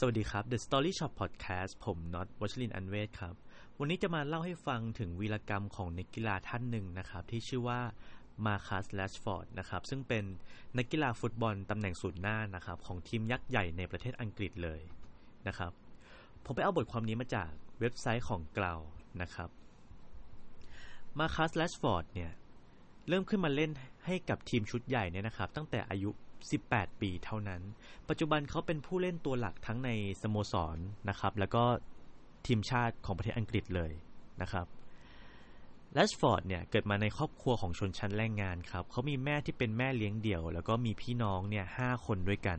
สวัสดีครับ The Story Shot Podcast ผมน็อตวัชรินทร์อันเวศครับ วันนี้จะมาเล่าให้ฟังถึงวีรกรรมของนักกีฬาท่านหนึ่งนะครับ ที่ชื่อว่า Marcus Rashford นะครับ ซึ่งเป็นนักกีฬาฟุตบอลตำแหน่งศูนย์หน้านะครับ ของทีมยักษ์ใหญ่ในประเทศอังกฤษเลยนะครับ ผมไปเอาบทความนี้มาจากเว็บไซต์ของ Goal นะครับ Marcus Rashford เนี่ยเริ่มขึ้นมาเล่นให้กับทีมชุดใหญ่เนี่ยนะครับ ตั้งแต่อายุ 18 ปีเท่านั้น ปัจจุบันเขาเป็นผู้เล่นตัวหลักทั้งในสโมสรนะครับ แล้วก็ทีมชาติของประเทศอังกฤษเลยนะครับแลชฟอร์ดเนี่ยเกิดมาในครอบครัวของชนชั้นแรงงานครับเขามีแม่ที่เป็นแม่เลี้ยงเดี่ยว แล้วก็มีพี่น้องเนี่ยห้าคนด้วยกัน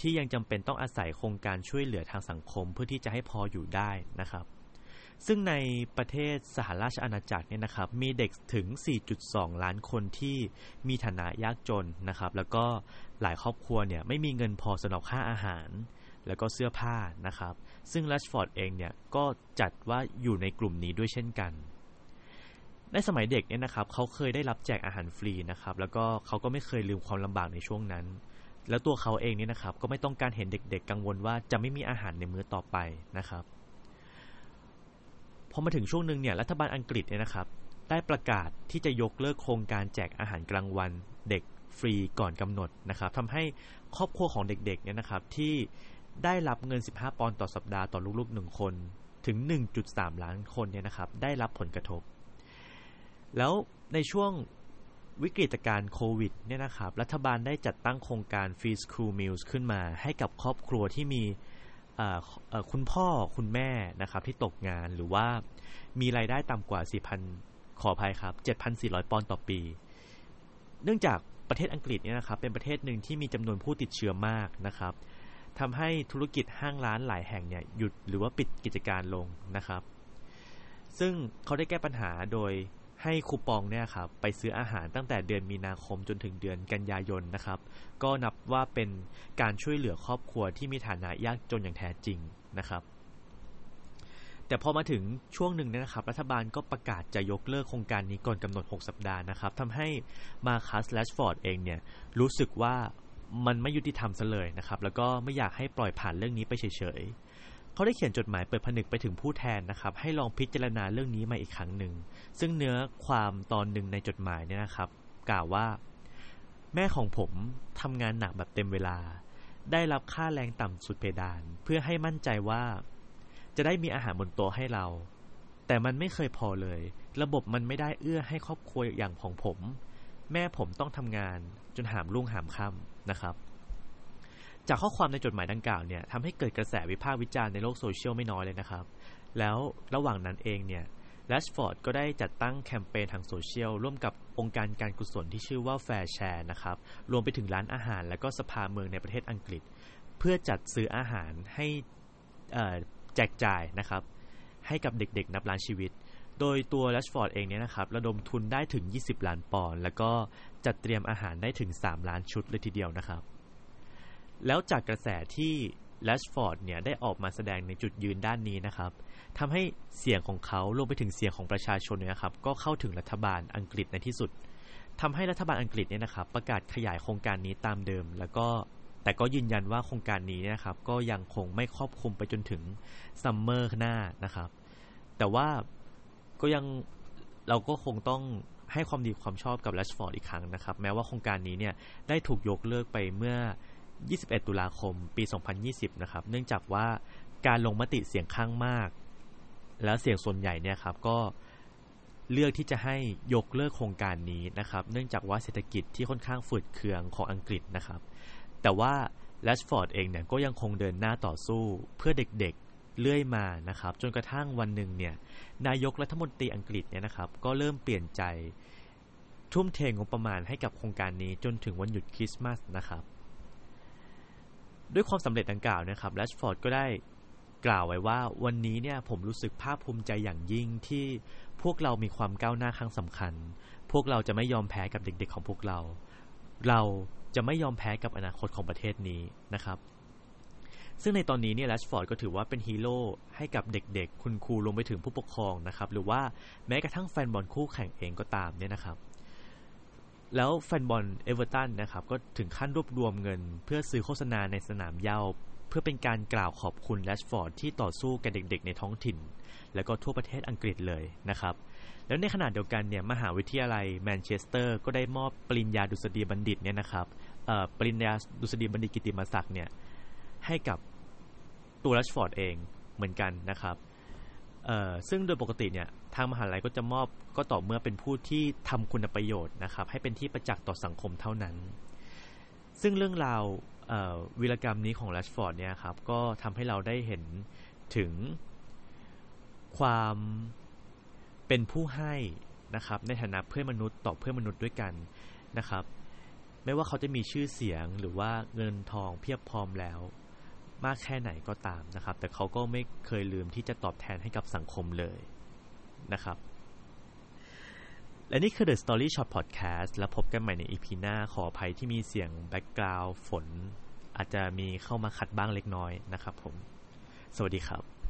ที่ยังจำเป็นต้องอาศัยโครงการช่วยเหลือทางสังคมเพื่อที่จะให้พออยู่ได้นะครับ ซึ่งในประเทศสหราชอาณาจักรเนี่ยนะครับ มีเด็กถึง 4.2 ล้านคนที่มีฐานะยากจนนะครับ แล้วก็หลายครอบครัวเนี่ยไม่มีเงินพอสำหรับค่าอาหาร แล้วก็เสื้อผ้านะครับ ซึ่งแรชฟอร์ดเองเนี่ยก็จัดว่าอยู่ในกลุ่มนี้ด้วยเช่นกัน ในสมัยเด็กเนี่ยนะครับ เขาเคยได้รับแจกอาหารฟรีนะครับ แล้วก็เขาก็ไม่เคยลืมความลำบากในช่วงนั้น แล้วตัวเขาเองเนี่ยนะครับ ก็ไม่ต้องการเห็นเด็ก ๆ กังวลว่าจะไม่มีอาหารในมื้อต่อไปนะครับ พอมาถึงช่วงหนึ่งเนี่ยรัฐบาลอังกฤษเนี่ยนะครับ ได้ประกาศที่จะยกเลิกโครงการแจกอาหารกลางวันเด็กฟรีก่อนกำหนดนะครับทำให้ครอบครัวของเด็กๆเนี่ยนะครับที่ได้รับเงิน 15 ปอนด์ต่อสัปดาห์ต่อลูกๆหนึ่งคนถึง 1.3 ล้านคนเนี่ยนะครับได้รับผลกระทบ แล้วในช่วงวิกฤตการณ์โควิดเนี่ยนะครับ รัฐบาลได้จัดตั้งโครงการ Free School Meals ขึ้นมาให้กับครอบครัวที่มี คุณพ่อคุณแม่นะครับที่ตกงานหรือว่ามีรายได้ต่ำกว่า 4,000 ขออภัยครับ 7,400 ปอนด์ต่อปี เนื่องจากประเทศอังกฤษเนี่ยนะครับเป็นประเทศหนึ่งที่มีจำนวนผู้ติดเชื้อมากนะครับทำให้ธุรกิจห้างร้านหลายแห่งเนี่ยหยุดหรือว่าปิดกิจการลงนะครับ ซึ่งเขาได้แก้ปัญหาโดย ให้คูปองเนี่ยครับไปซื้ออาหารตั้งแต่เดือนมีนาคมจนถึงเดือนกันยายนนะครับ ก็นับว่าเป็นการช่วยเหลือครอบครัวที่มีฐานะยากจนอย่างแท้จริงนะครับ แต่พอมาถึงช่วงหนึ่งนะครับ รัฐบาลก็ประกาศจะยกเลิกโครงการนี้ก่อนกำหนด 6 สัปดาห์นะครับทำให้มาคัสแลชฟอร์ดเองเนี่ยรู้สึกว่ามันไม่ยุติธรรมซะเลยนะครับ แล้วก็ไม่อยากให้ปล่อยผ่านเรื่องนี้ไปเฉย เขาได้เขียนจดหมายเปิดผนึกไปถึงผู้แทนนะครับ ให้ลองพิจารณาเรื่องนี้มาอีกครั้งหนึ่ง ซึ่งเนื้อความตอนหนึ่งในจดหมายเนี่ยนะครับ กล่าวว่า แม่ของผมทำงานหนักแบบเต็มเวลา ได้รับค่าแรงต่ำสุดเพดาน เพื่อให้มั่นใจว่า จะได้มีอาหารบนโต๊ะให้เรา แต่มันไม่เคยพอเลย ระบบมันไม่ได้เอื้อให้ครอบครัวอย่างของผม แม่ผมต้องทำงานจนหามรุ่งหามค่ำนะครับ จากข้อความในจดหมายดังกล่าวเนี่ยทำให้เกิดกระแสวิพากษ์วิจารณ์ในโลกโซเชียลไม่น้อยเลยนะครับ แล้วระหว่างนั้นเองเนี่ย Rashford ก็ได้จัดตั้งแคมเปญทางโซเชียล ร่วมกับองค์การการกุศลที่ชื่อว่า FareShare นะครับ รวมไปถึงร้านอาหาร และก็สภาเมืองในประเทศอังกฤษ เพื่อจัดซื้ออาหารให้แจกจ่ายนะครับ ให้กับเด็กๆนับล้านชีวิต โดยตัว Rashford เองเนี่ยนะครับ ระดมทุนได้ถึง 20 ล้านปอนด์แล้วก็จัดเตรียมอาหารได้ถึง 3 ล้านชุดเลยทีเดียวนะครับ แล้วจากกระแสที่ Rashford เนี่ยได้ออกมาแสดงในจุดยืนด้านนี้นะครับทำให้เสียงของเขารวมไปถึงเสียงของประชาชนเนี่ยครับก็เข้าถึงรัฐบาลอังกฤษในที่สุดทำให้รัฐบาลอังกฤษเนี่ยนะครับประกาศขยายโครงการนี้ตามเดิม แล้วก็แต่ก็ยืนยันว่าโครงการนี้นะครับก็ยังคงไม่ครอบคลุมไปจนถึง summer หน้านะครับ แต่ว่าก็ยังเราก็คงต้องให้ความดีความชอบกับ Rashford อีกครั้งนะครับ แม้ว่าโครงการนี้เนี่ยได้ถูกยกเลิกไปเมื่อ 21 ตุลาคม ปี 2020 นะครับ เนื่องจากว่าการลงมติเสียงข้างมาก แล้วเสียงส่วนใหญ่เนี่ยครับก็เลือกที่จะให้ยกเลิกโครงการนี้นะครับ เนื่องจากว่าเศรษฐกิจที่ค่อนข้างฝืดเคืองของอังกฤษนะครับ แต่ว่าแลชฟอร์ดเองเนี่ยก็ยังคงเดินหน้าต่อสู้เพื่อเด็กๆเลื่อยมานะครับ จนกระทั่งวันหนึ่งเนี่ยนายกรัฐมนตรีอังกฤษเนี่ยนะครับ ก็เริ่มเปลี่ยนใจทุ่มเทงบประมาณให้กับโครงการนี้จนถึงวันหยุดคริสต์มาสนะครับ ด้วยความสำเร็จดังกล่าวนะครับแรชฟอร์ดก็ได้กล่าวไว้ว่าวันนี้เนี่ยผมรู้สึกภาคภูมิใจอย่างยิ่งที่พวกเรามีความก้าวหน้าครั้งสำคัญ พวกเราจะไม่ยอมแพ้กับเด็กๆของพวกเรา เราจะไม่ยอมแพ้กับอนาคตของประเทศนี้นะครับ ซึ่งในตอนนี้เนี่ยแรชฟอร์ดก็ถือว่าเป็นฮีโร่ให้กับเด็กๆ คุณครูรวมไปถึงผู้ปกครองนะครับ หรือว่าแม้กระทั่งแฟนบอลคู่แข่งเองก็ตามเนี่ยนะครับ แล้วแฟนบอลเอเวอร์ตันนะครับก็ถึงขั้นรวบรวมเงิน เพื่อซื้อโฆษณาในสนามเหย้าเพื่อเป็นการกล่าวขอบคุณ Rashford ที่ต่อสู้กับเด็กๆในท้องถิ่น แล้วก็ทั่วประเทศอังกฤษเลยนะครับ แล้วในขณะเดียวกันเนี่ยมหาวิทยาลัยแมนเชสเตอร์ก็ได้มอบปริญญาดุษฎีบัณฑิตเนี่ยนะครับปริญญาดุษฎีบัณฑิตกิตติมศักดิ์เนี่ยให้กับตัวแรชฟอร์ดเองเหมือนกันนะครับ ซึ่งโดยปกติเนี่ยทางมหาลัยก็จะมอบก็ต่อเมื่อเป็นผู้ที่ทำคุณประโยชน์นะครับ ให้เป็นที่ประจักษ์ต่อสังคมเท่านั้น ซึ่งเรื่องราววิรกรรมนี้ของแรชฟอร์ดเนี่ยครับก็ทำให้เราได้เห็นถึงความเป็นผู้ให้นะครับ ในฐานะเพื่อนมนุษย์ต่อเพื่อนมนุษย์ด้วยกันนะครับ ไม่ว่าเขาจะมีชื่อเสียงหรือว่าเงินทองเพียบพร้อมแล้ว มากแค่ไหนก็ตามนะครับ แต่เขาก็ไม่เคยลืมที่จะตอบแทนให้กับสังคมเลยนะครับ และนี่คือ The Story Shop Podcast แล้วพบกันใหม่ใน EP หน้าขออภัยที่มีเสียงแบ็กกราวฝน อาจจะมีเข้ามาขัดบ้างเล็กน้อยนะครับผม สวัสดีครับ